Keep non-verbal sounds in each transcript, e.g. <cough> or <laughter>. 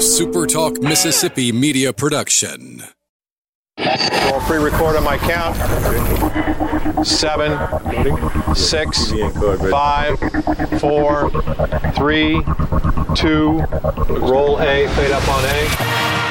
SuperTalk Mississippi media production. I'll pre-record on my count. Seven, six, five, four, three, two. Roll A, fade up on A.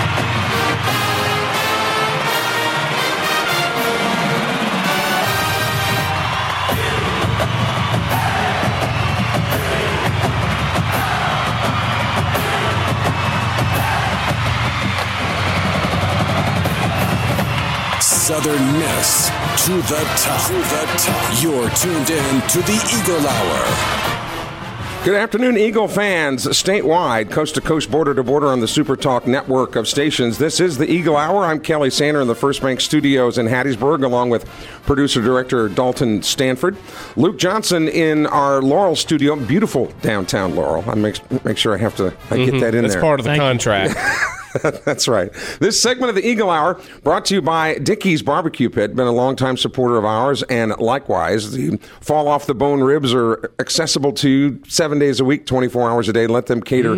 Southern Miss to the top. To the top. You're tuned in to the Eagle Hour. Good afternoon, Eagle fans statewide, coast to coast, border to border on the Super Talk network of stations. This is the Eagle Hour. I'm Kelly Sander in the First Bank Studios in Hattiesburg, along with producer director Dalton Stanford. Luke Johnson in our Laurel studio, beautiful downtown Laurel. I make make sure I have to I get mm-hmm. that in That's there. part of the contract. <laughs> <laughs> That's right. This segment of the Eagle Hour brought to you by Dickey's Barbecue Pit, been a longtime supporter of ours, and likewise, the fall off the bone ribs are accessible to you seven days a week, 24 hours a day. Let them cater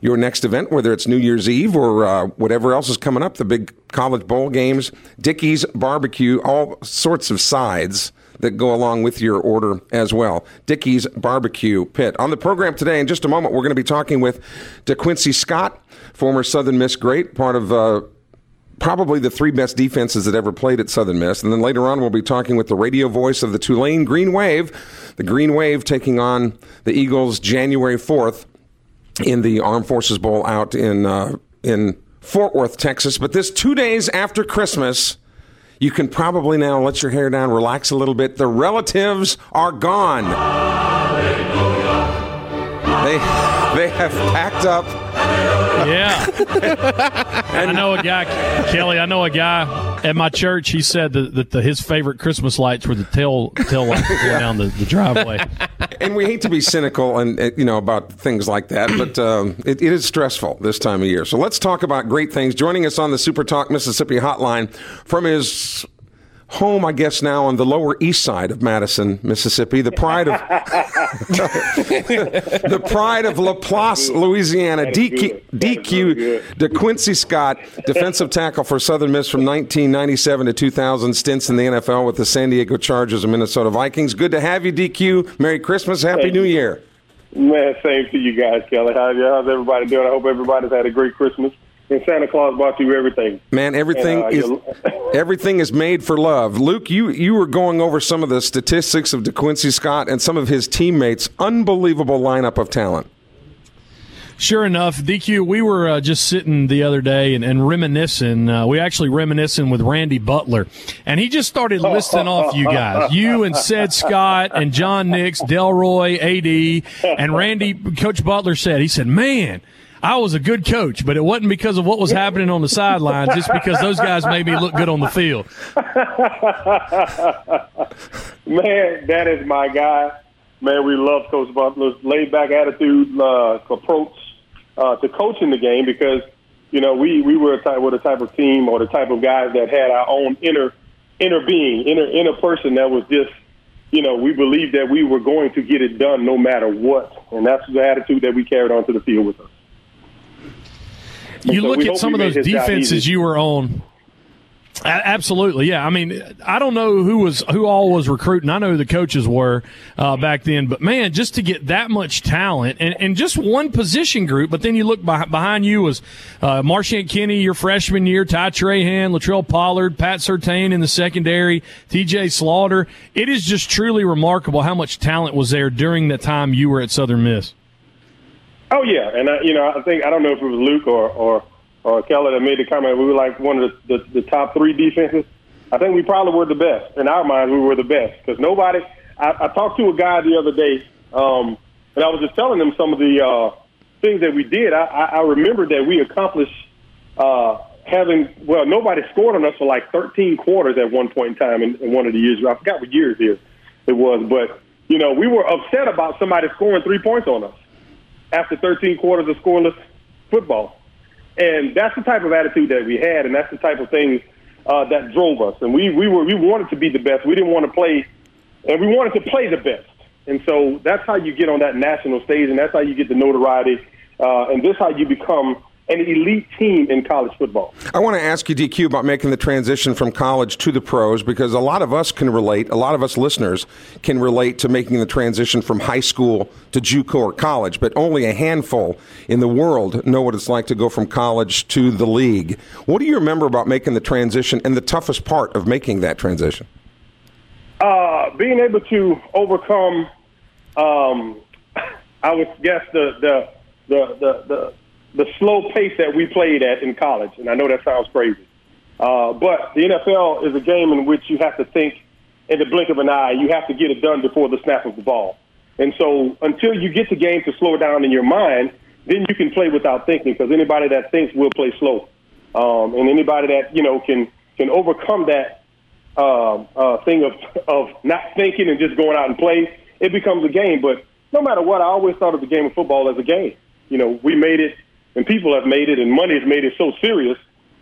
your next event, whether it's New Year's Eve or uh, whatever else is coming up, the big college bowl games. Dickey's Barbecue, all sorts of sides that go along with your order as well. Dickey's Barbecue Pit. On the program today, in just a moment, we're going to be talking with DeQuincy Scott, former Southern Miss great, part of uh, probably the three best defenses that ever played at Southern Miss. And then later on, we'll be talking with the radio voice of the Tulane Green Wave, the Green Wave taking on the Eagles January 4th in the Armed Forces Bowl out in uh, in Fort Worth, Texas. But this two days after Christmas, you can probably now let your hair down, relax a little bit. The relatives are gone. They they have packed up. Yeah. I know a guy, Kelly. I know a guy at my church. He said that, that the, his favorite Christmas lights were the tail tail lights going down the, the driveway. <laughs> And we hate to be cynical and uh, you know about things like that, but um, it, it is stressful this time of year. So let's talk about great things. Joining us on the Super Talk Mississippi Hotline from his home, I guess now on the Lower East Side of Madison, Mississippi, the pride of <laughs> the pride of Laplace, Louisiana. DQ, DQ DeQuincy Scott, defensive tackle for Southern Miss from 1997 to 2000, stints in the NFL with the San Diego Chargers and Minnesota Vikings. Good to have you, DQ. Merry Christmas, Happy New Year. Man, same to you guys, Kelly. How, how's everybody doing? I hope everybody's had a great Christmas. And Santa Claus brought you everything. Man, everything And, uh, is <laughs> everything is made for love. Luke, you you were going over some of the statistics of DeQuincy Scott and some of his teammates. Unbelievable lineup of talent. Sure enough, DQ, we were uh, just sitting the other day and, and reminiscing. Uh, we actually reminiscing with Randy Butler, and he just started <laughs> listing off you guys, you and Said Scott and John Nix, Delroy, AD, and Randy. Coach Butler said, he said, "Man." I was a good coach, but it wasn't because of what was happening on the sideline, just because those guys made me look good on the field. <laughs> Man, that is my guy. Man, we love Coach Butler's laid back attitude, uh, approach uh, to coaching the game because you know we we were a type, were the type of team or the type of guys that had our own inner inner being, inner inner person that was just you know we believed that we were going to get it done no matter what, and that's the attitude that we carried onto the field with us. You so look at some of those defenses you were on. Absolutely, yeah. I mean, I don't know who was who all was recruiting. I know who the coaches were uh, back then, but man, just to get that much talent and, and just one position group. But then you look beh- behind you was uh, Marchant Kinney, your freshman year, Ty Trahan, Latrell Pollard, Pat Surtain in the secondary, T.J. Slaughter. It is just truly remarkable how much talent was there during the time you were at Southern Miss. Oh yeah, and I, you know I think I don't know if it was Luke or or, or Keller that made the comment. We were like one of the, the, the top three defenses. I think we probably were the best in our minds. We were the best because nobody. I, I talked to a guy the other day, um, and I was just telling him some of the uh, things that we did. I, I, I remember that we accomplished uh, having well, nobody scored on us for like 13 quarters at one point in time in, in one of the years. I forgot what years it it was, but you know we were upset about somebody scoring three points on us after 13 quarters of scoreless football. And that's the type of attitude that we had, and that's the type of things uh, that drove us. And we, we were we wanted to be the best. We didn't want to play, and we wanted to play the best. And so that's how you get on that national stage, and that's how you get the notoriety, uh, and this how you become an elite team in college football. I want to ask you, DQ, about making the transition from college to the pros because a lot of us can relate, a lot of us listeners can relate to making the transition from high school to JUCO or college, but only a handful in the world know what it's like to go from college to the league. What do you remember about making the transition and the toughest part of making that transition? Uh, being able to overcome, um, <laughs> I would guess the the the the, the the slow pace that we played at in college, and I know that sounds crazy, uh, but the NFL is a game in which you have to think in the blink of an eye. You have to get it done before the snap of the ball, and so until you get the game to slow down in your mind, then you can play without thinking. Because anybody that thinks will play slow, um, and anybody that you know can can overcome that uh, uh, thing of of not thinking and just going out and play, it becomes a game. But no matter what, I always thought of the game of football as a game. You know, we made it and people have made it, and money has made it so serious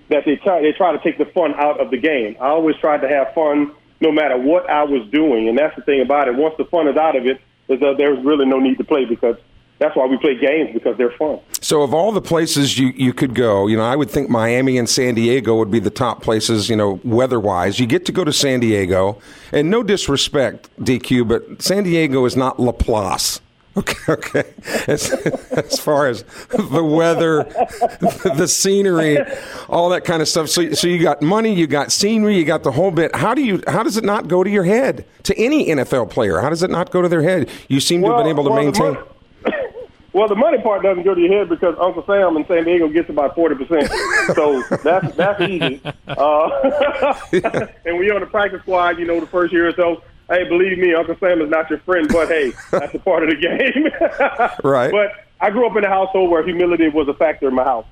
that they try they try to take the fun out of the game. I always tried to have fun no matter what I was doing, and that's the thing about it. Once the fun is out of it, is that uh, there's really no need to play because that's why we play games because they're fun. So, of all the places you, you could go, you know, I would think Miami and San Diego would be the top places, you know, weather wise. You get to go to San Diego, and no disrespect, DQ, but San Diego is not Laplace. Okay, okay. As, as far as the weather, the scenery, all that kind of stuff. So, so you got money, you got scenery, you got the whole bit. How do you? How does it not go to your head? To any NFL player, how does it not go to their head? You seem well, to have been able to well, maintain. <coughs> Well, the money part doesn't go to your head because Uncle Sam in San Diego gets about forty percent. So that's that's easy. Uh, <laughs> <laughs> and when you're on the practice squad, you know the first year or so hey, believe me, Uncle Sam is not your friend, but hey, <laughs> that's a part of the game. <laughs> right. But I grew up in a household where humility was a factor in my house.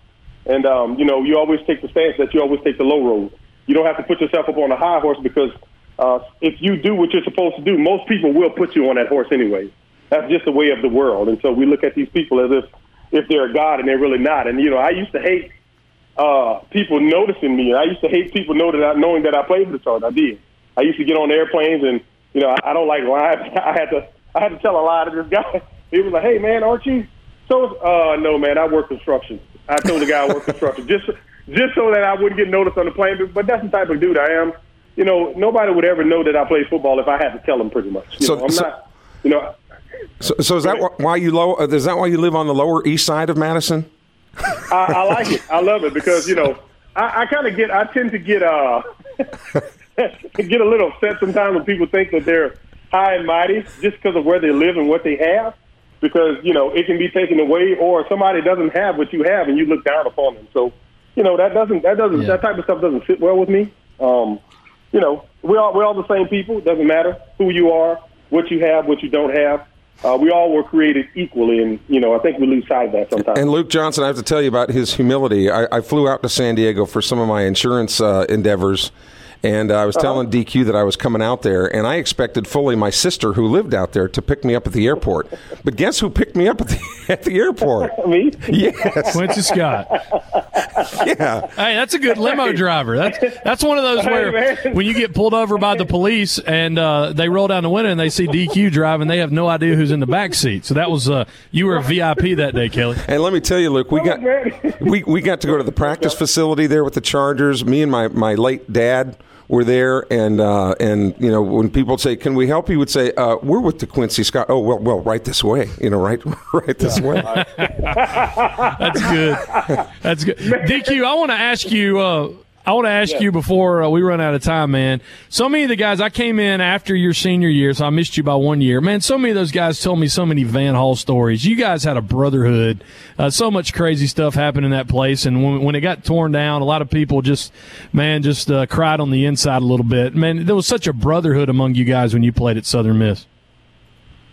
And, um, you know, you always take the stance that you always take the low road. You don't have to put yourself up on a high horse because uh, if you do what you're supposed to do, most people will put you on that horse anyway. That's just the way of the world. And so we look at these people as if, if they're a god and they're really not. And, you know, I used to hate uh, people noticing me. And I used to hate people know that I, knowing that I played for the Chargers. I did. I used to get on airplanes and you know, I, I don't like lying. <laughs> I had to I had to tell a lie to this guy. <laughs> He was like, "Hey, man, aren't you?" So, uh, no, man, I work construction. I told the guy I work construction <laughs> just just so that I wouldn't get noticed on the plane. But that's the type of dude I am. You know, nobody would ever know that I play football if I had to tell them. Pretty much. You So- know, I'm so- not. You know, So, so is that why you low? uh, Is that why you live on the Lower East Side of Madison? I, I like it. I love it because you know I, I kind of get. I tend to get uh <laughs> get a little upset sometimes when people think that they're high and mighty just because of where they live and what they have. Because you know it can be taken away, or somebody doesn't have what you have, and you look down upon them. So you know that doesn't that doesn't Yeah. that type of stuff doesn't fit well with me. Um, you know we're all we're all the same people. It doesn't matter who you are, what you have, what you don't have. Uh, we all were created equally, and you know I think we lose sight of that sometimes. And Luke Johnson, I have to tell you about his humility. I, I flew out to San Diego for some of my insurance uh, endeavors, and I was telling DQ that I was coming out there, and I expected fully my sister, who lived out there, to pick me up at the airport. But guess who picked me up at the, <laughs> at the airport? <laughs> me. Yes, Quincy Scott. <laughs> yeah. Hey, that's a good limo driver. That's that's one of those Hey, where man. when you get pulled over by the police and uh, they roll down the window and they see DQ driving, they have no idea who's in the back seat. So that was uh, you were a VIP that day, Kelly. And let me tell you, Luke, we got we, we got to go to the practice facility there with the Chargers. Me and my, my late dad were there, and uh, and you know when people say, "Can we help you?" would say, uh, "We're with DeQuincy Scott." Oh well, well, right this way. You know, right, <laughs> right this way. <laughs> That's good. That's good. <laughs> DQ, I want to ask you. Uh, I want to ask you before uh, we run out of time, man. So many of the guys I came in after your senior year, so I missed you by one year. Man, so many of those guys told me so many Van Hall stories. You guys had a brotherhood. Uh, so much crazy stuff happened in that place, and when, when it got torn down, a lot of people just, man, just uh, cried on the inside a little bit. Man, there was such a brotherhood among you guys when you played at Southern Miss.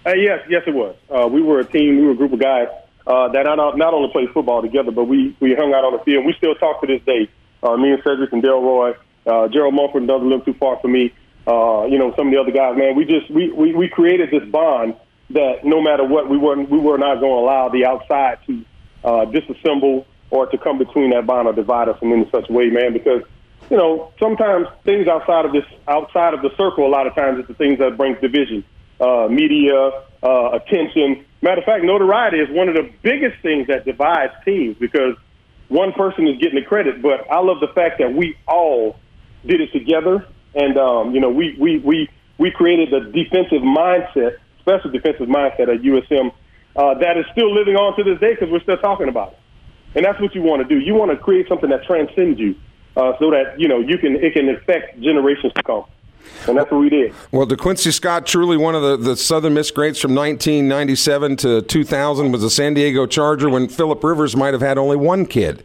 Uh, yes, yes, it was. Uh, we were a team. We were a group of guys uh, that not, not only played football together, but we, we hung out on the field. We still talk to this day. Uh, me and Cedric and Delroy, uh, Gerald Mumford doesn't live too far from me. Uh, you know, some of the other guys, man. We just we, we, we created this bond that no matter what, we weren't we were not going to allow the outside to uh, disassemble or to come between that bond or divide us in any such way, man. Because you know, sometimes things outside of this, outside of the circle, a lot of times it's the things that brings division, uh, media, uh, attention. Matter of fact, notoriety is one of the biggest things that divides teams because one person is getting the credit, but I love the fact that we all did it together, and um, you know, we we we we created a defensive mindset, special defensive mindset at USM uh, that is still living on to this day because we're still talking about it. And that's what you want to do. You want to create something that transcends you, uh, so that you know you can it can affect generations to come. And that's what we did. Well, DeQuincy Scott, truly one of the, the Southern Miss greats from 1997 to 2000, was a San Diego Charger when Philip Rivers might have had only one kid.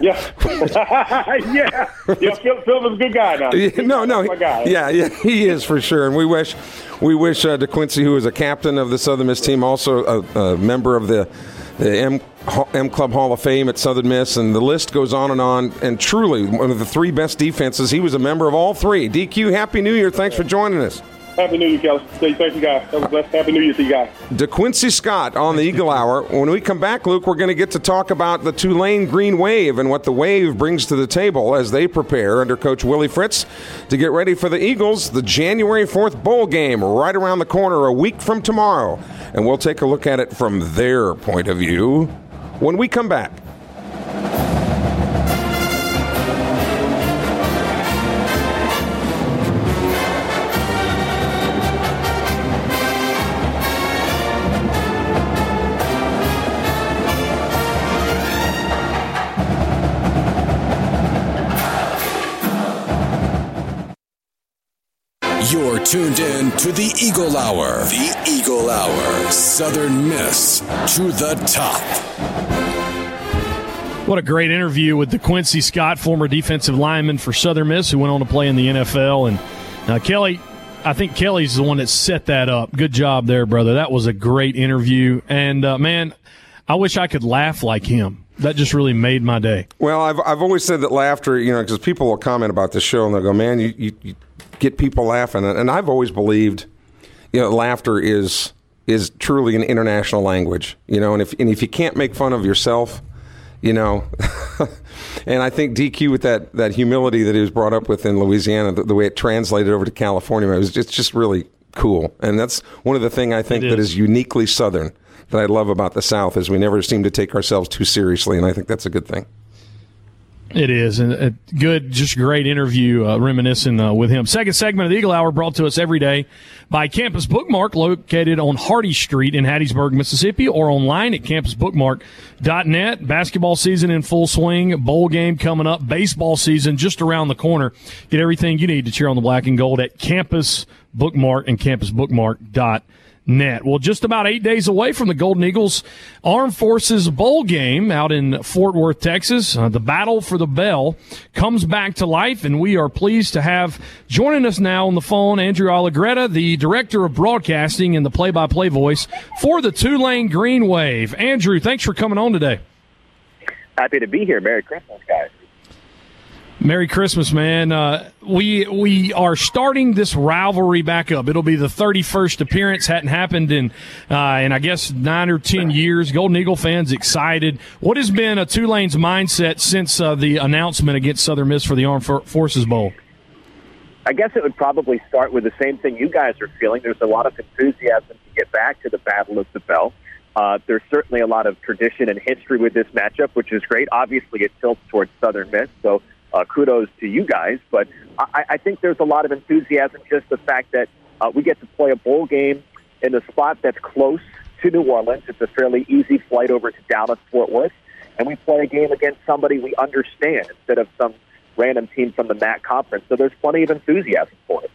yeah, <laughs> yeah, yeah. Phil, Phil is a good guy now. No, no, yeah, yeah, he is for sure. And we wish, we wish uh, DeQuincy, who is a captain of the Southern Miss team, also a, a member of the the M, M Club Hall of Fame at Southern Miss, and the list goes on and on. And truly, one of the three best defenses. He was a member of all three. DQ, Happy New Year. Thanks for joining us. Happy New Year, Kelly. Thank you, guys. Have a blessed Happy New Year to you guys. DeQuincy Scott on the Eagle Hour. When we come back, Luke, we're going to get to talk about the Tulane Green Wave and what the Wave brings to the table as they prepare under Coach Willie Fritz to get ready for the Eagles, the January 4th bowl game right around the corner a week from tomorrow. And we'll take a look at it from their point of view when we come back. Tuned in to the Eagle Hour. The Eagle Hour. Southern Miss to the top. What a great interview with DeQuincy Scott, former defensive lineman for Southern Miss, who went on to play in the NFL. And uh, Kelly, I think Kelly's the one that set that up. Good job there, brother. That was a great interview. And uh, man, I wish I could laugh like him. That just really made my day. Well, I've I've always said that laughter, you know, because people will comment about the show and they'll go, "Man, you, you, you get people laughing," and I've always believed, you know, laughter is is truly an international language, you know, and if and if you can't make fun of yourself, you know, <laughs> and I think DQ with that that humility that he was brought up with in Louisiana, the, the way it translated over to California, it was just just really cool, and that's one of the things I think It that is. is uniquely Southern that I love about the South is we never seem to take ourselves too seriously, and I think that's a good thing. It is. And a good, just great interview uh, reminiscing uh, with him. Second segment of the Eagle Hour brought to us every day by Campus Bookmark, located on Hardy Street in Hattiesburg, Mississippi, or online at campusbookmark.net. Basketball season in full swing, bowl game coming up, baseball season just around the corner. Get everything you need to cheer on the black and gold at Campus Bookmark and campusbookmark.net net. Well, just about eight days away from the Golden Eagles Armed Forces Bowl game out in Fort Worth, Texas. Uh, the battle for the bell comes back to life, and we are pleased to have joining us now on the phone Andrew Allegretta, the director of broadcasting and the play-by-play voice for the Tulane Green Wave. Andrew, thanks for coming on today. Happy to be here. Merry Christmas, guys. Merry Christmas, man. Uh, we we are starting this rivalry back up. It'll be the 31st appearance. Hadn't happened in uh, in I guess nine or ten years. Golden Eagle fans excited. What has been a Tulane's mindset since uh, the announcement against Southern Miss for the Armed Forces Bowl? I guess it would probably start with the same thing you guys are feeling. There's a lot of enthusiasm to get back to the Battle of the Bell. Uh, there's certainly a lot of tradition and history with this matchup, which is great. Obviously, it tilts towards Southern Miss, so uh, kudos to you guys. But I, I think there's a lot of enthusiasm just the fact that uh, we get to play a bowl game in a spot that's close to New Orleans. It's a fairly easy flight over to Dallas, Fort Worth, and we play a game against somebody we understand instead of some random team from the MAC conference. So there's plenty of enthusiasm for it.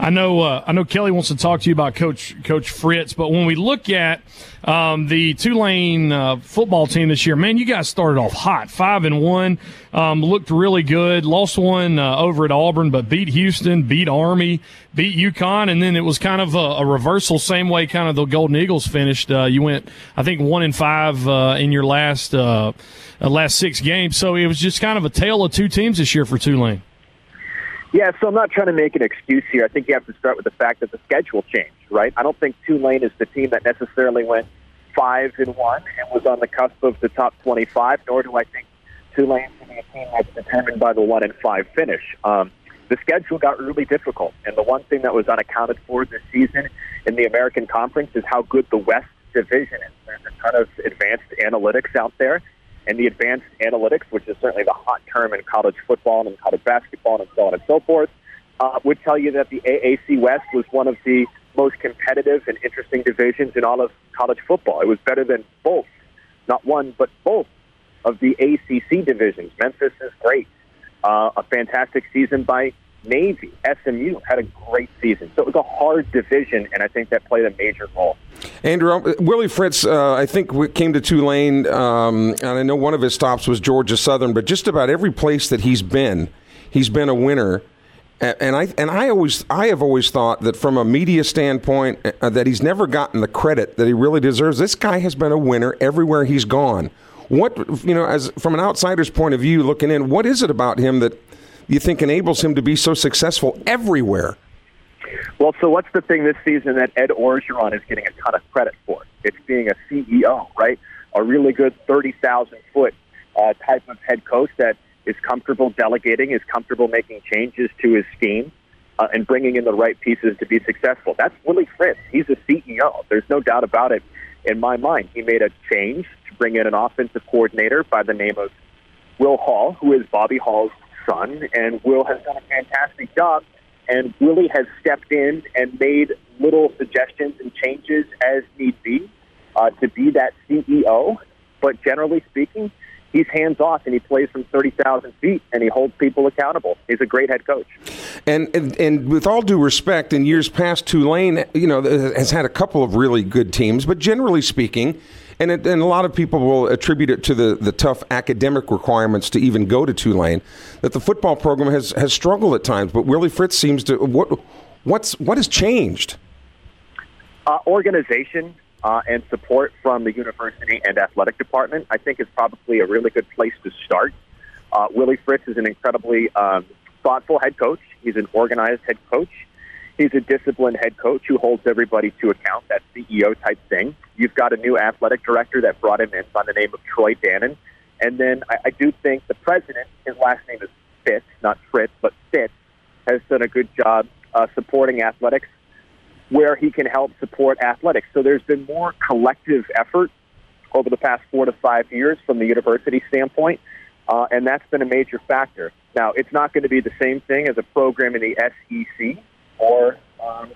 I know. Uh, I know Kelly wants to talk to you about Coach Coach Fritz, but when we look at um, the Tulane uh, football team this year, man, you guys started off hot, five and one, um, looked really good. Lost one uh, over at Auburn, but beat Houston, beat Army, beat UConn, and then it was kind of a, a reversal, same way kind of the Golden Eagles finished. Uh, you went, I think, one and five uh, in your last uh, last six games, so it was just kind of a tale of two teams this year for Tulane. Yeah, so I'm not trying to make an excuse here. I think you have to start with the fact that the schedule changed, right? I don't think Tulane is the team that necessarily went five and one and was on the cusp of the top 25. Nor do I think Tulane to be a team that's determined by the one and five finish. Um, the schedule got really difficult, and the one thing that was unaccounted for this season in the American Conference is how good the West division is. There's a ton of advanced analytics out there, and the advanced analytics, which is certainly the hot term in college football and college basketball and so on and so forth, uh, would tell you that the AAC West was one of the most competitive and interesting divisions in all of college football. It was better than both, not one, but both of the ACC divisions. Memphis is great. Uh, a fantastic season by Navy. SMU had a great season. So it was a hard division, and I think that played a major role. Andrew, uh, Willie Fritz, uh, I think came to Tulane, um, and I know one of his stops was Georgia Southern, but just about every place that he's been, he's been a winner. And I and I always I have always thought that from a media standpoint uh, that he's never gotten the credit that he really deserves. This guy has been a winner everywhere he's gone. What you know, as from an outsider's point of view, looking in, what is it about him that you think enables him to be so successful everywhere? Well, so what's the thing this season that Ed Orgeron is getting a ton of credit for? It's being a CEO, right? A really good 30,000 foot uh, type of head coach that is comfortable delegating, is comfortable making changes to his scheme, uh, and bringing in the right pieces to be successful. That's Willie Fritz. He's a CEO. There's no doubt about it in my mind. He made a change to bring in an offensive coordinator by the name of Will Hall, who is Bobby Hall's son, and Will has done a fantastic job. And Willie has stepped in and made little suggestions and changes as need be uh, to be that CEO. But generally speaking, he's hands off and he plays from 30,000 feet and he holds people accountable. He's a great head coach. And, and, and with all due respect, in years past, Tulane, you know, has had a couple of really good teams, but generally speaking, and, it, and a lot of people will attribute it to the, the tough academic requirements to even go to Tulane, that the football program has, has struggled at times. But Willie Fritz seems to what what's what has changed? Uh, organization uh, and support from the university and athletic department, I think, is probably a really good place to start. Uh, Willie Fritz is an incredibly um, thoughtful head coach. He's an organized head coach. He's a disciplined head coach who holds everybody to account, that CEO type thing. You've got a new athletic director that brought him in by the name of Troy Dannen. And then I, I do think the president, his last name is Fitts, not Fritz, but Fitts, has done a good job uh, supporting athletics where he can help support athletics. So there's been more collective effort over the past four to five years from the university standpoint, uh, and that's been a major factor. Now, it's not going to be the same thing as a program in the SEC or um,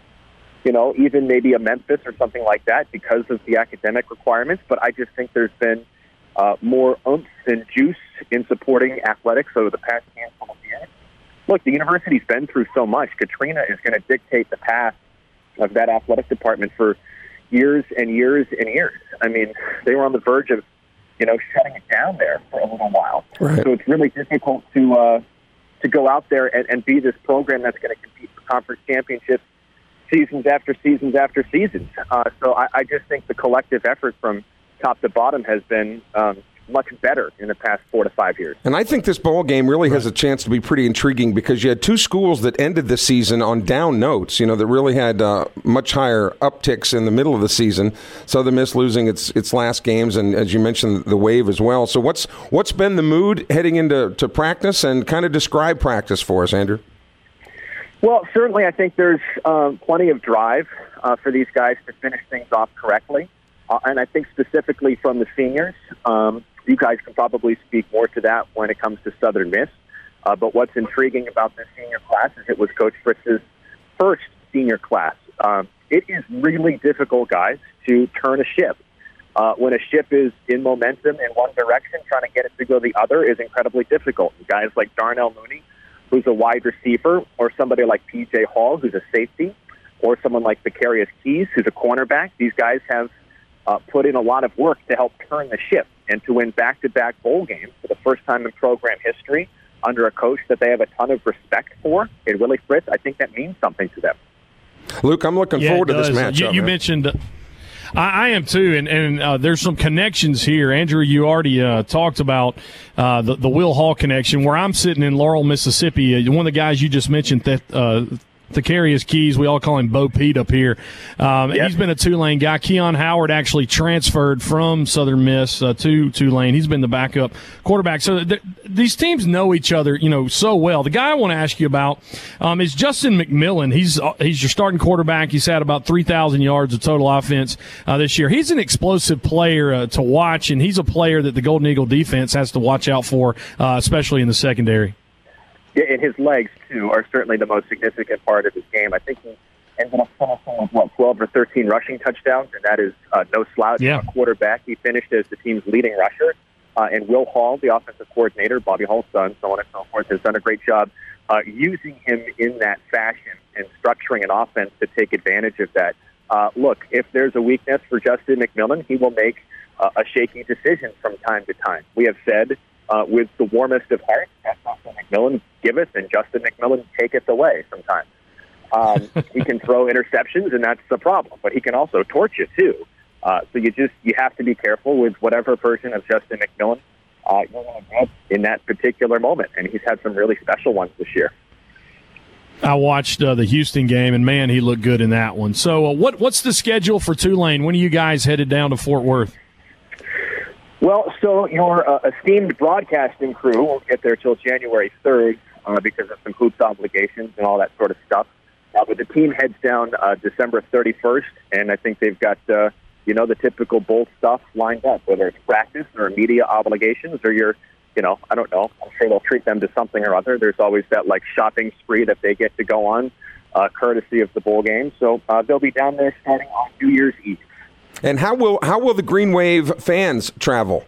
you know even maybe a Memphis or something like that because of the academic requirements. But I just think there's been uh, more oomph and juice in supporting athletics over the past handful of years. Look, the university's been through so much. Katrina is going to dictate the path of that athletic department for years and years and years. I mean, they were on the verge of, you know, shutting it down there for a little while. Right. So it's really difficult to uh, to go out there and, and be this program that's going to compete for conference championships seasons after seasons after seasons. Uh, so I, I just think the collective effort from top to bottom has been um, much better in the past four to five years. And I think this bowl game really has a chance to be pretty intriguing because you had two schools that ended the season on down notes, you know, that really had uh, much higher upticks in the middle of the season. Southern Miss losing its its last games, and as you mentioned, the wave as well. So what's what's been the mood heading into to practice, and kind of describe practice for us, Andrew? Well, certainly, I think there's um, plenty of drive uh, for these guys to finish things off correctly. Uh, and I think specifically from the seniors, um, you guys can probably speak more to that when it comes to Southern Miss. Uh, but what's intriguing about this senior class is it was Coach Fritz's first senior class. Um, it is really difficult, guys, to turn a ship. Uh, when a ship is in momentum in one direction, trying to get it to go the other is incredibly difficult. Guys like Darnell Mooney, who's a wide receiver, or somebody like P.J. Hall, who's a safety, or someone like Thakarius Keys, who's a cornerback. These guys have uh, put in a lot of work to help turn the ship and to win back-to-back bowl games for the first time in program history under a coach that they have a ton of respect for, in Willie Fritz. I think that means something to them. Luke, I'm looking Yeah, forward to this does. matchup. You, you man. mentioned. Uh, I, I am too, and, and uh, there's some connections here. Andrew, you already uh, talked about uh, the, the Will Hall connection. Where I'm sitting in Laurel, Mississippi, uh, one of the guys you just mentioned that uh, Thakarius Keys. We all call him Bo Pete up here. Um, He's been a Tulane guy. Keon Howard actually transferred from Southern Miss uh, to Tulane. He's been the backup quarterback. So th- these teams know each other, you know, so well. The guy I want to ask you about um, is Justin McMillan. He's uh, he's your starting quarterback. He's had about three thousand yards of total offense uh, this year. He's an explosive player uh, to watch, and he's a player that the Golden Eagle defense has to watch out for, uh, especially in the secondary. Yeah, and his legs too are certainly the most significant part of his game. I think he ended up finishing with what twelve or thirteen rushing touchdowns, and that is uh, no slouch Yeah. a quarterback. He finished as the team's leading rusher. Uh, and Will Hall, the offensive coordinator, Bobby Hall's son, so on and so forth, has done a great job uh, using him in that fashion and structuring an offense to take advantage of that. Uh, look, if there's a weakness for Justin McMillan, he will make uh, a shaky decision from time to time. We have said uh, with the warmest of hearts, that Justin McMillan giveth and Justin McMillan taketh away sometimes. Um, he can <laughs> throw interceptions, and that's the problem. But he can also torch you too. Uh, so you just you have to be careful with whatever version of Justin McMillan uh, you're going to get in that particular moment. And he's had some really special ones this year. I watched uh, the Houston game, and man, he looked good in that one. So, uh, what what's the schedule for Tulane? When are you guys headed down to Fort Worth? Well, so your uh, esteemed broadcasting crew won't get there till January 3rd uh, because of some hoops obligations and all that sort of stuff. Uh, but the team heads down uh, December 31st, and I think they've got, uh, you know, the typical bowl stuff lined up, whether it's practice or media obligations or your, you know, I don't know. I'm sure they'll treat them to something or other. There's always that, like, shopping spree that they get to go on, uh, courtesy of the bowl game. So uh, they'll be down there starting on New Year's Eve. And how will how will the Green Wave fans travel?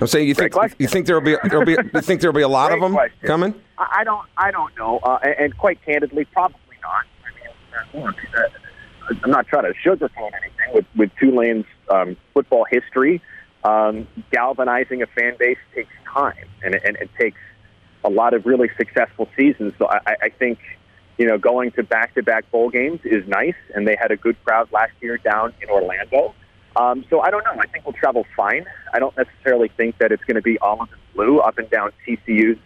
I'm saying you Great think question. you think there'll be there'll be you think there'll be a lot Great of them question. coming? I don't, I don't know, uh, and, and quite candidly, probably not. I mean, uh, uh, I'm not trying to sugarcoat anything with with Tulane's um, football history. Um, galvanizing a fan base takes time, and, it- and it takes a lot of really successful seasons. So I- I think you know going to back-to-back bowl games is nice, and they had a good crowd last year down in Orlando. Um, so I don't know. I think we'll travel fine. I don't necessarily think that it's going to be all of the blue up and down TCU's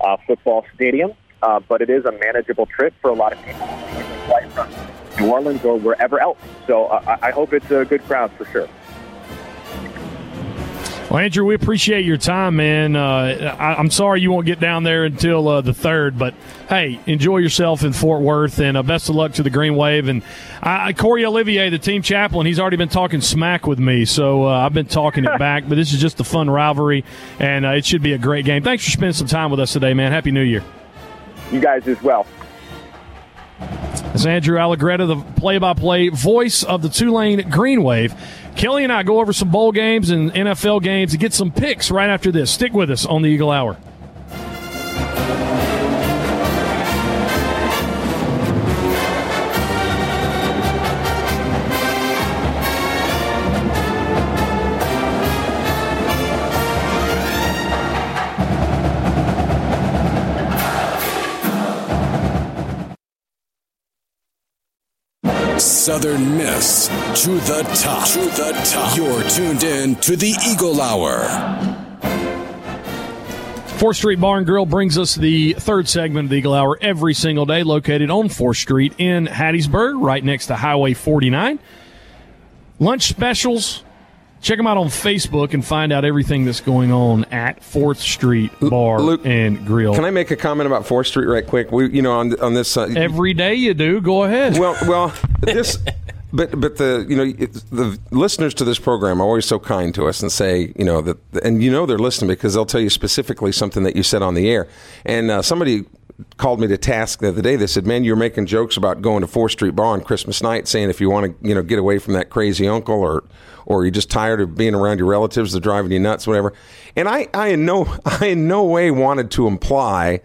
uh, football stadium, uh, but it is a manageable trip for a lot of people from New Orleans or wherever else. So uh, I hope it's a good crowd for sure. Well, Andrew, we appreciate your time, man. Uh, I, I'm sorry you won't get down there until uh, the third, but hey, enjoy yourself in Fort Worth, and uh, best of luck to the Green Wave. And I, Corey Olivier, the team chaplain, he's already been talking smack with me, so uh, I've been talking it <laughs> back. But this is just a fun rivalry, and uh, it should be a great game. Thanks for spending some time with us today, man. Happy New Year. You guys as well. It's Andrew Allegretta, the play-by-play voice of the Tulane Green Wave. Kelly and I go over some bowl games and NFL games and get some picks right after this. Stick with us on the Eagle Hour. Southern Miss to the top. To the top. You're tuned in to the Eagle Hour. Fourth Street Bar and Grill brings us the third segment of the Eagle Hour every single day, located on Fourth Street in Hattiesburg, right next to Highway 49. Lunch specials. Check them out on Facebook and find out everything that's going on at Fourth Street Bar Luke, and Grill. Can I make a comment about Fourth Street right quick? We, you know, on on this. Uh, Every day you do. Go ahead. well, well, <laughs> this, but but the you know the listeners to this program are always so kind to us and say you know that and you know they're listening because they'll tell you specifically something that you said on the air. And uh, somebody called me to task the other day. They said, "Man, you're making jokes about going to Fourth Street Bar on Christmas night, saying if you want to you know get away from that crazy uncle or." Or you're just tired of being around your relatives, they're driving you nuts, whatever. And I, I in no, <laughs> I in no way wanted to imply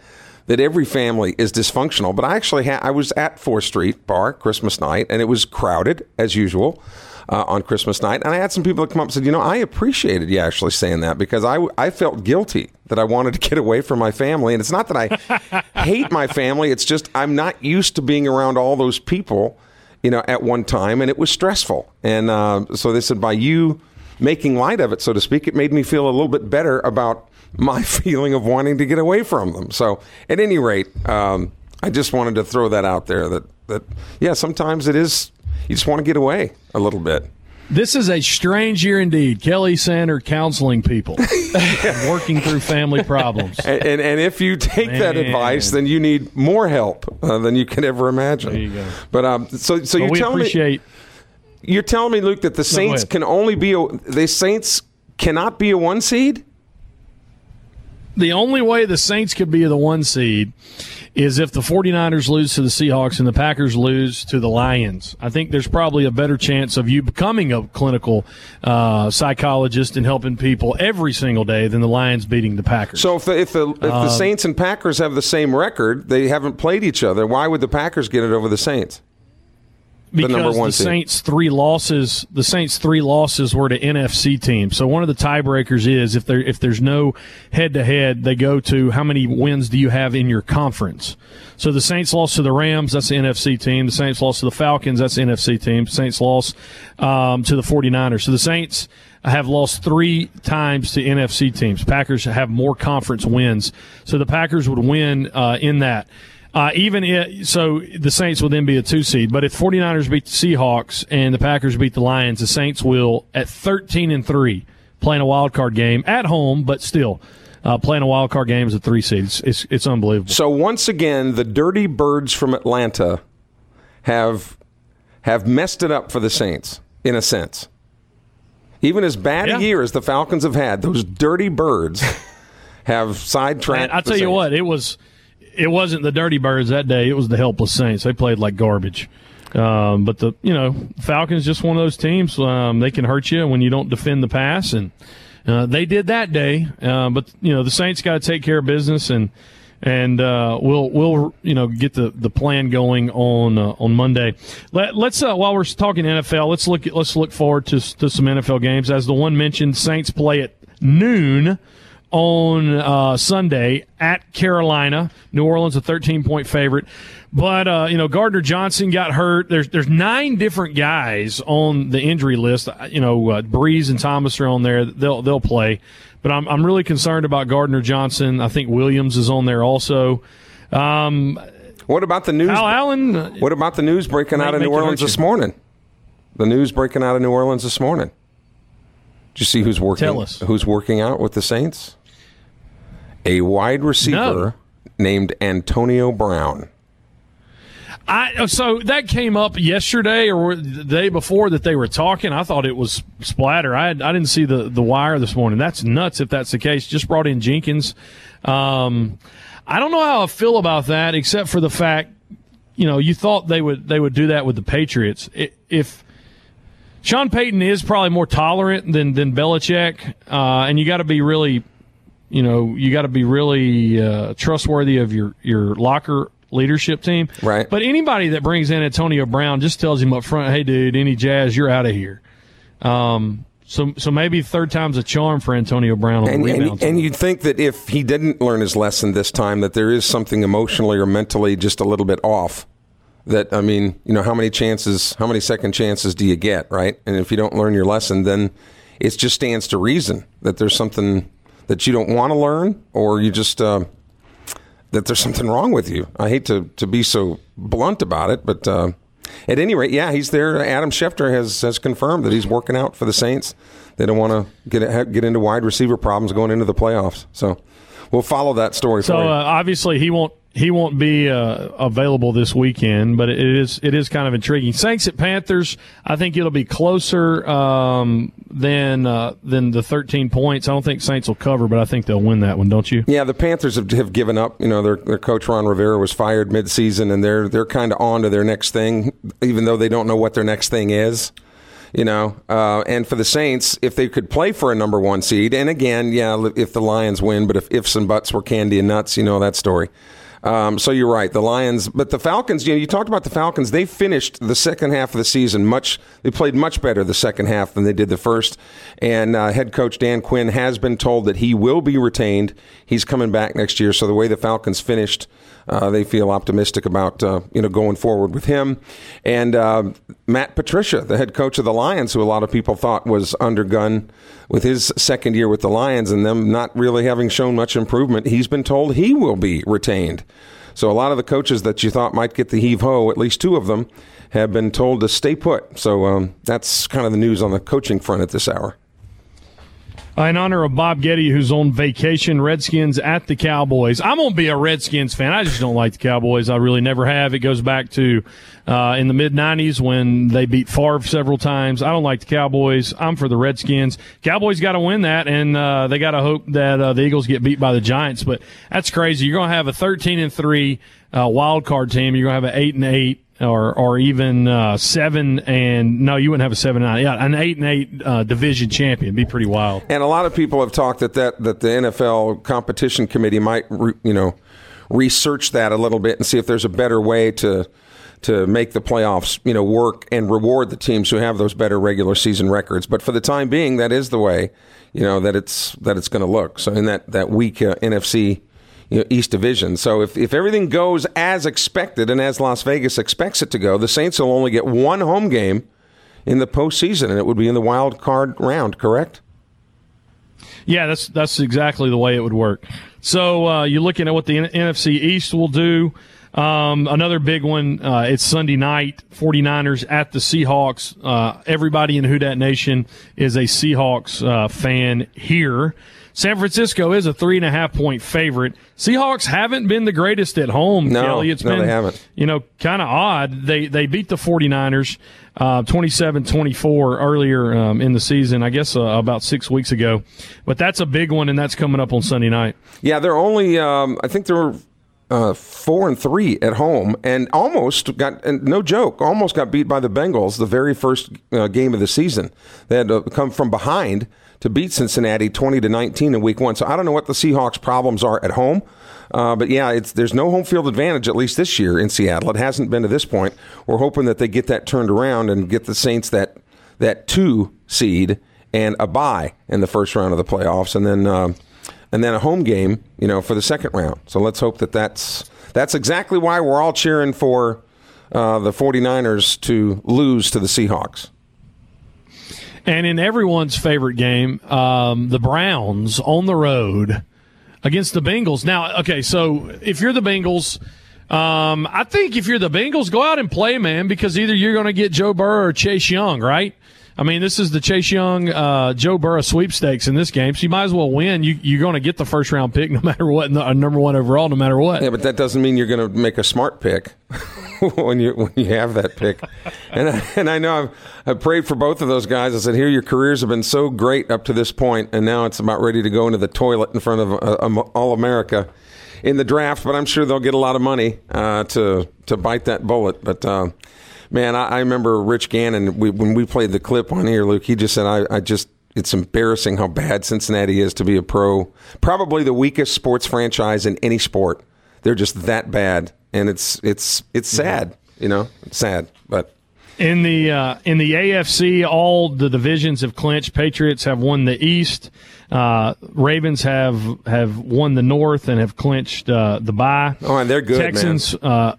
that every family is dysfunctional. But I actually ha- I was at Fourth Street Bar Christmas night, and it was crowded as usual uh, on Christmas night. And I had some people that come up and said, you know, I appreciated you actually saying that because I I felt guilty that I wanted to <laughs> get away from my family. And it's not that I <laughs> hate my family; it's just I'm not used to being around all those people, you know, at one time, and it was stressful. And uh, so they said by you making light of it, so to speak, it made me feel a little bit better about <laughs> my feeling of wanting to get away from them. So, at any rate, um, I just wanted to throw that out there. That that yeah, sometimes it is. You just want to get away a little bit. This is a strange year indeed. Kelly Sander counseling people, <laughs> working through family problems. <laughs> And, and, and if you take that advice, then you need more help uh, than you could ever imagine. There you go. But um, so so you're we telling me you're telling me, Luke, that the Saints ahead. can only be a the Saints cannot be a one seed. The only way the Saints could be the one seed is if the 49ers lose to the Seahawks and the Packers lose to the Lions. I think there's probably a better chance of you becoming a clinical uh, psychologist and helping people every single day than the Lions beating the Packers. So if the if the if the Saints and Packers have the same record, they haven't played each other. Why would the Packers get it over the Saints? Because number one the. Saints three losses the Saints three losses were to NFC teams. So one of the tiebreakers is if there if there's no head to head, they go to how many wins do you have in your conference. So the Saints lost to the Rams, that's the NFC team. The Saints lost to the Falcons, that's the NFC team. The Saints lost um, to the 49ers. So the Saints have lost three times to NFC teams. Packers have more conference wins. So the Packers would win uh, in that. Uh, even it, so, the Saints will then be a two seed. But if 49ers beat the Seahawks and the Packers beat the Lions, the Saints will at 13 and three playing a wild card game at home, but still uh, playing a wild card game as a three seed. It's, it's, it's unbelievable. So once again, the dirty birds from Atlanta have have messed it up for the Saints in a sense. Even as bad Yeah. a year as the Falcons have had, those dirty birds <laughs> have sidetracked. And I tell you Saints. what, it was it wasn't the Dirty Birds that day. It was the helpless Saints. They played like garbage. Um, but the you know Falcons just one of those teams. Um, they can hurt you when you don't defend the pass, and uh, they did that day. Uh, but you know the Saints got to take care of business, and and uh, we'll we'll you know get the, the plan going on uh, on Monday. Let, let's uh, while we're talking NFL, let's look at, let's look forward to to some NFL games. As the one mentioned, Saints play at noon on uh, Sunday at Carolina. New Orleans a 13 point favorite. But uh, you know Gardner Johnson got hurt. There's there's nine different guys on the injury list. Uh, You know uh, Brees and Thomas are on there. They'll they'll play. But I'm I'm really concerned about Gardner Johnson. I think Williams is on there also. Um, What about the news? Al Allen. What about the news breaking out of New Orleans this morning? The news breaking out of New Orleans this morning. Did you see who's working? Tell us. Who's working out with the Saints? A wide receiver No. named Antonio Brown. I so that came up yesterday or the day before that they were talking. I thought it was splatter. I had, I didn't see the the wire this morning. That's nuts if that's the case. Just brought in Jenkins. Um, I don't know how I feel about that, except for the fact, you know, you thought they would they would do that with the Patriots. If Sean Payton is probably more tolerant than than Belichick, uh, and you got to be really you know, you got to be really uh, trustworthy of your your locker leadership team. Right. But anybody that brings in Antonio Brown just tells him up front, "Hey, dude, any jazz, you're out of here." Um. So so maybe third time's a charm for Antonio Brown on And, and, and you'd think that if he didn't learn his lesson this time, that there is something emotionally or mentally just a little bit off. That I mean, you know, how many chances, how many second chances do you get, right? And if you don't learn your lesson, then it just stands to reason that there's something that you don't want to learn, or you just uh, that there's something wrong with you. I hate to to be so blunt about it, but uh, at any rate, yeah, he's there. Adam Schefter has has confirmed that he's working out for the Saints. They don't want to get get into wide receiver problems going into the playoffs. So we'll follow that story so for you. uh, obviously he won't he won't be uh, available this weekend, but it is it is kind of intriguing. Saints at Panthers, I think it'll be closer um, than uh, than the 13 points. I don't think Saints will cover, but I think they'll win that one. Don't you? Yeah, the Panthers have, have given up. You know, their their coach Ron Rivera was fired midseason, and they're they're kind of on to their next thing, even though they don't know what their next thing is. You know, uh, and for the Saints, if they could play for a number one seed, and again, yeah, if the Lions win, but if ifs and buts were candy and nuts, you know that story. Um, so you're right, the Lions, but the Falcons. You know, you talked about the Falcons. They finished the second half of the season much. They played much better the second half than they did the first. And uh, head coach Dan Quinn has been told that he will be retained. He's coming back next year. So the way the Falcons finished, uh, they feel optimistic about uh, you know going forward with him. And uh, Matt Patricia, the head coach of the Lions, who a lot of people thought was undergun with his second year with the Lions and them not really having shown much improvement, he's been told he will be retained. So a lot of the coaches that you thought might get the heave ho, at least two of them, have been told to stay put. So um, that's kind of the news on the coaching front at this hour. In honor of Bob Getty, who's on vacation, Redskins at the Cowboys. I'm going to be a Redskins fan. I just don't like the Cowboys. I really never have. It goes back to uh, in the mid 90s when they beat Favre several times. I don't like the Cowboys. I'm for the Redskins. Cowboys got to win that, and uh, they got to hope that uh, the Eagles get beat by the Giants. But that's crazy. You're going to have a 13 and 3 uh, wild card team. You're going to have an 8 and 8 or or even uh, seven and no, you wouldn't have a seven nine. Yeah, an eight and eight uh, division champion. Be pretty wild. And a lot of people have talked that that that the NFL competition committee might re, you know research that a little bit and see if there's a better way to to make the playoffs you know work and reward the teams who have those better regular season records. But for the time being, that is the way you know that it's that it's going to look. So in that that weak uh, NFC you know, East Division. So if, if everything goes as expected and as Las Vegas expects it to go, the Saints will only get one home game in the postseason, and it would be in the wild card round, correct? Yeah, that's that's exactly the way it would work. So uh, you're looking at what the N- NFC East will do. Um, another big one, uh, it's Sunday night, 49ers at the Seahawks. Uh, everybody in Who Nation is a Seahawks uh, fan here. San Francisco is a three and a half point favorite. Seahawks haven't been the greatest at home, no, Kelly. It's no, been, they haven't. you know, kind of odd. They they beat the 49ers uh, 27-24 earlier um, in the season, I guess uh, about six weeks ago. But that's a big one, and that's coming up on Sunday night. Yeah, they're only, um, I think they're uh, four and three at home, and almost got and no joke, almost got beat by the Bengals the very first uh, game of the season. They had to come from behind to beat Cincinnati twenty to nineteen in Week One. So I don't know what the Seahawks' problems are at home, uh, but yeah, it's there's no home field advantage at least this year in Seattle. It hasn't been to this point. We're hoping that they get that turned around and get the Saints that that two seed and a bye in the first round of the playoffs, and then. Uh, and then a home game, you know, for the second round. So let's hope that that's that's exactly why we're all cheering for uh, the 49ers to lose to the Seahawks. And in everyone's favorite game, um, the Browns on the road against the Bengals. Now, okay, so if you're the Bengals, um, I think if you're the Bengals, go out and play, man, because either you're going to get Joe Burrow or Chase Young, right? I mean, this is the Chase Young, uh, Joe Burrow sweepstakes in this game, so you might as well win. You, you're going to get the first round pick <laughs> no matter what, uh, number one overall, no matter what. Yeah, but that doesn't mean you're going to make a smart pick <laughs> when you when you have that pick. <laughs> And I, and I know I've, I've prayed for both of those guys. I said, here, your careers have been so great up to this point, and now it's about ready to go into the toilet in front of uh, all America in the draft. But I'm sure they'll get a lot of money uh, to to bite that bullet. But uh, man, I, I, remember Rich Gannon we, when we played the clip on here, Luke. He just said, I, I just it's embarrassing how bad Cincinnati is to be a pro. Probably the weakest sports franchise in any sport. They're just that bad, and it's it's it's sad. You know, it's sad, but. In the uh, in the AFC, all the divisions have clinched. Patriots have won the East. Uh, Ravens have have won the North and have clinched uh, the bye. Oh, and they're good. Texans uh,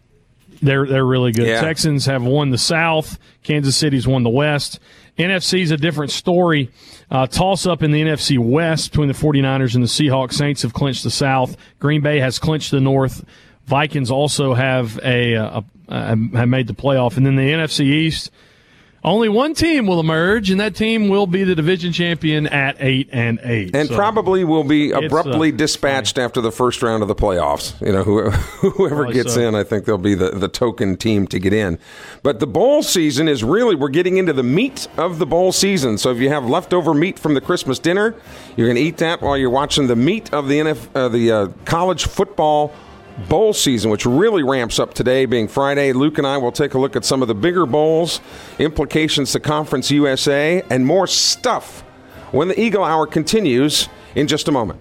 they're they're really good. Yeah. Texans have won the South. Kansas City's won the West. NFC is a different story. Uh, toss up in the NFC West between the 49ers and the Seahawks. Saints have clinched the South. Green Bay has clinched the North. Vikings also have a, a, a have made the playoff, and then the NFC East. Only one team will emerge, and that team will be the division champion at eight and eight, and so probably will be abruptly uh, dispatched funny. after the first round of the playoffs. You know, <laughs> whoever, whoever gets so. in, I think they'll be the, the token team to get in. But the bowl season is really we're getting into the meat of the bowl season. So if you have leftover meat from the Christmas dinner, you're going to eat that while you're watching the meat of the NF, uh, the uh, college football bowl season, which really ramps up today, being Friday. Luke and I will take a look at some of the bigger bowls, implications to Conference USA, and more stuff when the Eagle Hour continues in just a moment.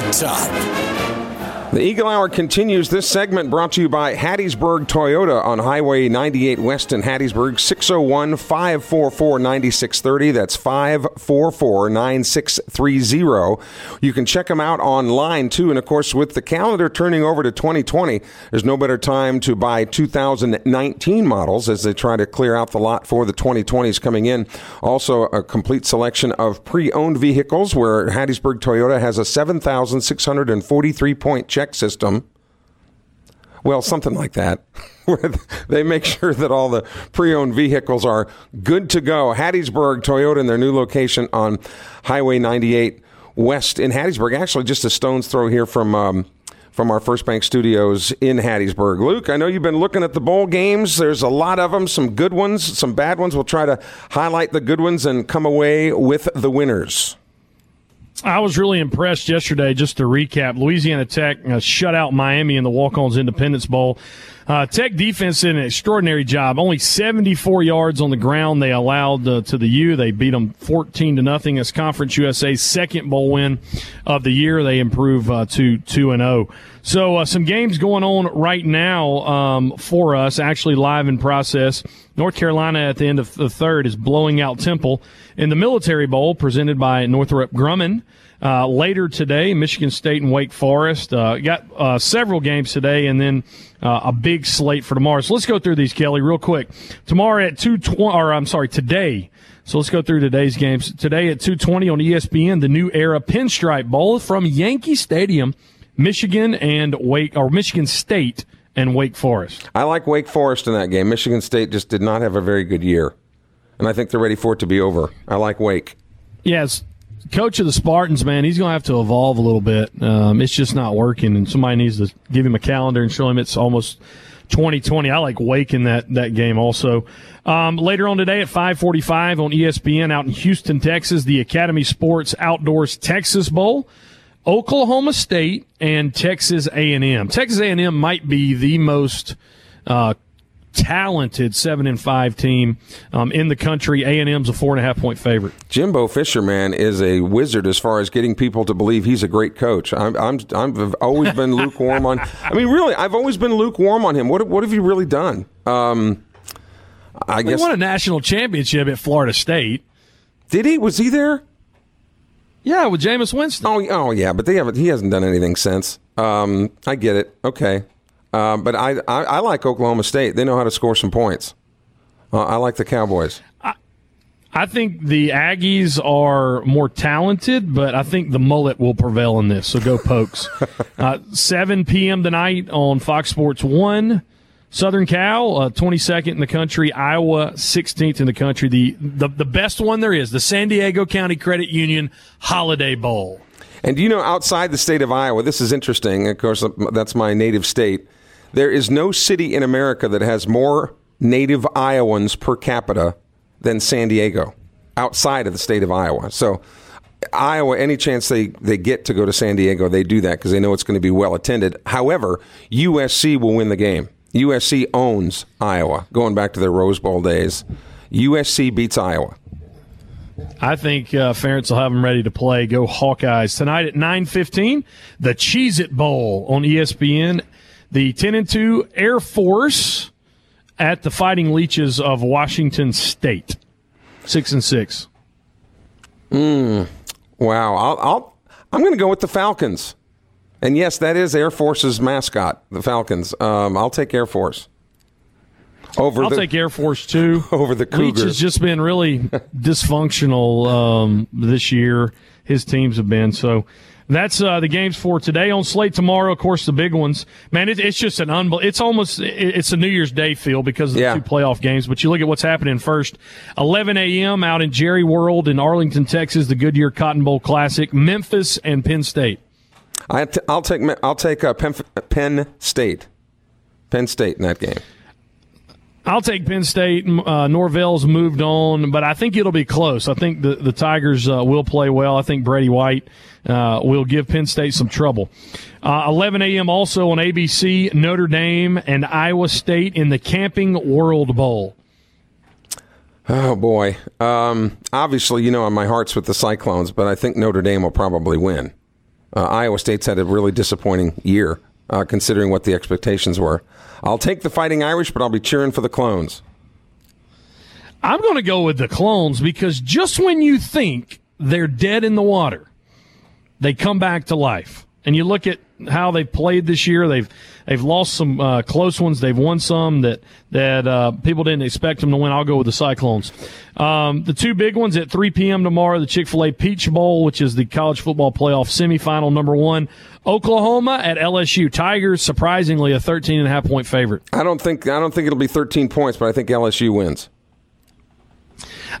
The top. The Eagle Hour continues. This segment brought to you by Hattiesburg Toyota on Highway 98 West in Hattiesburg, 601 544 9630. That's 544 9630. You can check them out online too. And of course, with the calendar turning over to 2020, there's no better time to buy 2019 models as they try to clear out the lot for the 2020s coming in. Also, a complete selection of pre owned vehicles where Hattiesburg Toyota has a 7,643 point check check system. Well, something like that. <laughs> where they make sure that all the pre owned vehicles are good to go. Hattiesburg Toyota in their new location on Highway 98 West in Hattiesburg. Actually, just a stone's throw here from. Um, from our First Bank studios in Hattiesburg. Luke, I know you've been looking at the bowl games. There's a lot of them, some good ones, some bad ones. We'll try to highlight the good ones and come away with the winners. I was really impressed yesterday. Just to recap, Louisiana Tech uh, shut out Miami in the Walk-Ons Independence Bowl. Uh, Tech defense did an extraordinary job. Only 74 yards on the ground they allowed uh, to the U. They beat them 14 to nothing. As Conference USA's second bowl win of the year. They improve uh, to two and zero. Oh. So uh, some games going on right now um, for us, actually live in process. North Carolina at the end of the third is blowing out Temple in the Military Bowl presented by Northrop Grumman. Uh, later today, Michigan State and Wake Forest. Uh, got uh, several games today, and then uh, a big slate for tomorrow. So let's go through these, Kelly, real quick. Tomorrow at two twenty, or I'm sorry, today. So let's go through today's games. Today at two twenty on ESPN, the new era Pinstripe Bowl from Yankee Stadium, Michigan and Wake or Michigan State and Wake Forest. I like Wake Forest in that game. Michigan State just did not have a very good year, and I think they're ready for it to be over. I like Wake. Yes, coach of the Spartans, man, he's going to have to evolve a little bit. Um, it's just not working, and somebody needs to give him a calendar and show him it's almost 2020. I like waking that that game also. Um, later on today at 5:45 on ESPN out in Houston, Texas, the Academy Sports Outdoors Texas Bowl. Oklahoma State and Texas A&M. Texas A&M might be the most uh, talented seven and five team um, in the country. A and M's a four and a half point favorite. Jimbo Fisher, man, is a wizard as far as getting people to believe he's a great coach. I'm, I'm, I've always been lukewarm on. I mean, really, I've always been lukewarm on him. What, what have you really done? Um, I guess he won a national championship at Florida State. Did he? Was he there? Yeah, with Jameis Winston. Oh, oh yeah, but they haven't. He hasn't done anything since. Um, I get it. Okay, uh, but I, I, I like Oklahoma State. They know how to score some points. Uh, I like the Cowboys. I, I think the Aggies are more talented, but I think the mullet will prevail in this. So go Pokes. <laughs> uh, 7 p.m. tonight on Fox Sports 1. Southern Cal, uh, 22nd in the country. Iowa, 16th in the country. The, the, the best one there is, the San Diego County Credit Union Holiday Bowl. And you know, outside the state of Iowa, this is interesting. Of course, that's my native state. There is no city in America that has more native Iowans per capita than San Diego outside of the state of Iowa. So, Iowa, any chance they, they get to go to San Diego, they do that because they know it's going to be well attended. However, USC will win the game. USC owns Iowa, going back to their Rose Bowl days. USC beats Iowa. I think uh, Ferentz will have them ready to play. Go Hawkeyes tonight at nine fifteen. The Cheez It Bowl on ESPN the 10 and 2 Air Force at the Fighting Leeches of Washington State. 6 and 6. Mm, wow. I'll, I'll, I'm going to go with the Falcons. And yes, that is Air Force's mascot, the Falcons. Um, I'll take Air Force. Over I'll the, take Air Force too. <laughs> Over the Cougars. Leach has just been really <laughs> dysfunctional um, this year. His teams have been so. That's uh, the games for today on slate tomorrow. Of course, the big ones. Man, it, it's just an unbelievable. It's almost it's a New Year's Day feel because of the yeah. two playoff games. But you look at what's happening first. 11 a.m. out in Jerry World in Arlington, Texas, the Goodyear Cotton Bowl Classic. Memphis and Penn State. I t- I'll take I'll take uh, Penn, Penn State. Penn State in that game. I'll take Penn State. Uh, Norvell's moved on, but I think it'll be close. I think the the Tigers uh, will play well. I think Brady White uh, will give Penn State some trouble. Uh, 11 a.m. also on ABC, Notre Dame and Iowa State in the Camping World Bowl. Oh boy. Um, obviously, you know, my heart's with the Cyclones, but I think Notre Dame will probably win. Uh, Iowa State's had a really disappointing year, uh, considering what the expectations were. I'll take the Fighting Irish, but I'll be cheering for the Clones. I'm going to go with the Clones because just when you think they're dead in the water, they come back to life. And you look at how they've played this year. They've they've lost some uh, close ones. They've won some that that uh, people didn't expect them to win. I'll go with the Cyclones. Um, the two big ones at 3 p.m. tomorrow: the Chick Fil A Peach Bowl, which is the college football playoff semifinal number one. Oklahoma at LSU. Tigers, surprisingly, a 13 and a half point favorite. I don't think I don't think it'll be 13 points, but I think LSU wins.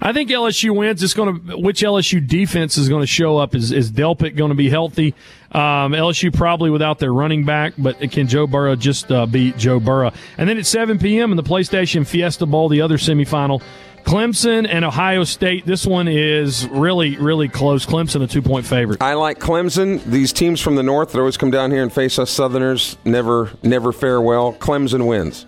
I think LSU wins. It's going to which LSU defense is going to show up. Is is Delpit going to be healthy? Um, LSU probably without their running back, but can Joe Burrow just uh, beat Joe Burrow? And then at 7 p.m. in the PlayStation Fiesta Bowl, the other semifinal, Clemson and Ohio State. This one is really, really close. Clemson, a two point favorite. I like Clemson. These teams from the north that always come down here and face us Southerners never, never fare well. Clemson wins.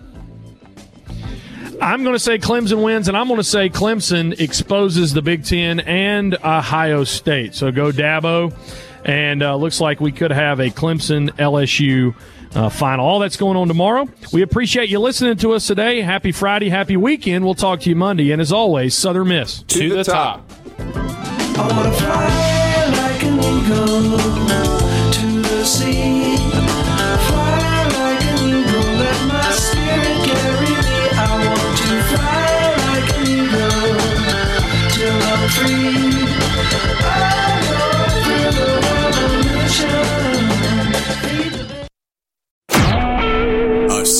I'm going to say Clemson wins, and I'm going to say Clemson exposes the Big Ten and Ohio State. So go Dabo, and uh, looks like we could have a Clemson LSU uh, final. All that's going on tomorrow. We appreciate you listening to us today. Happy Friday, happy weekend. We'll talk to you Monday, and as always, Southern Miss to, to the, the, top. I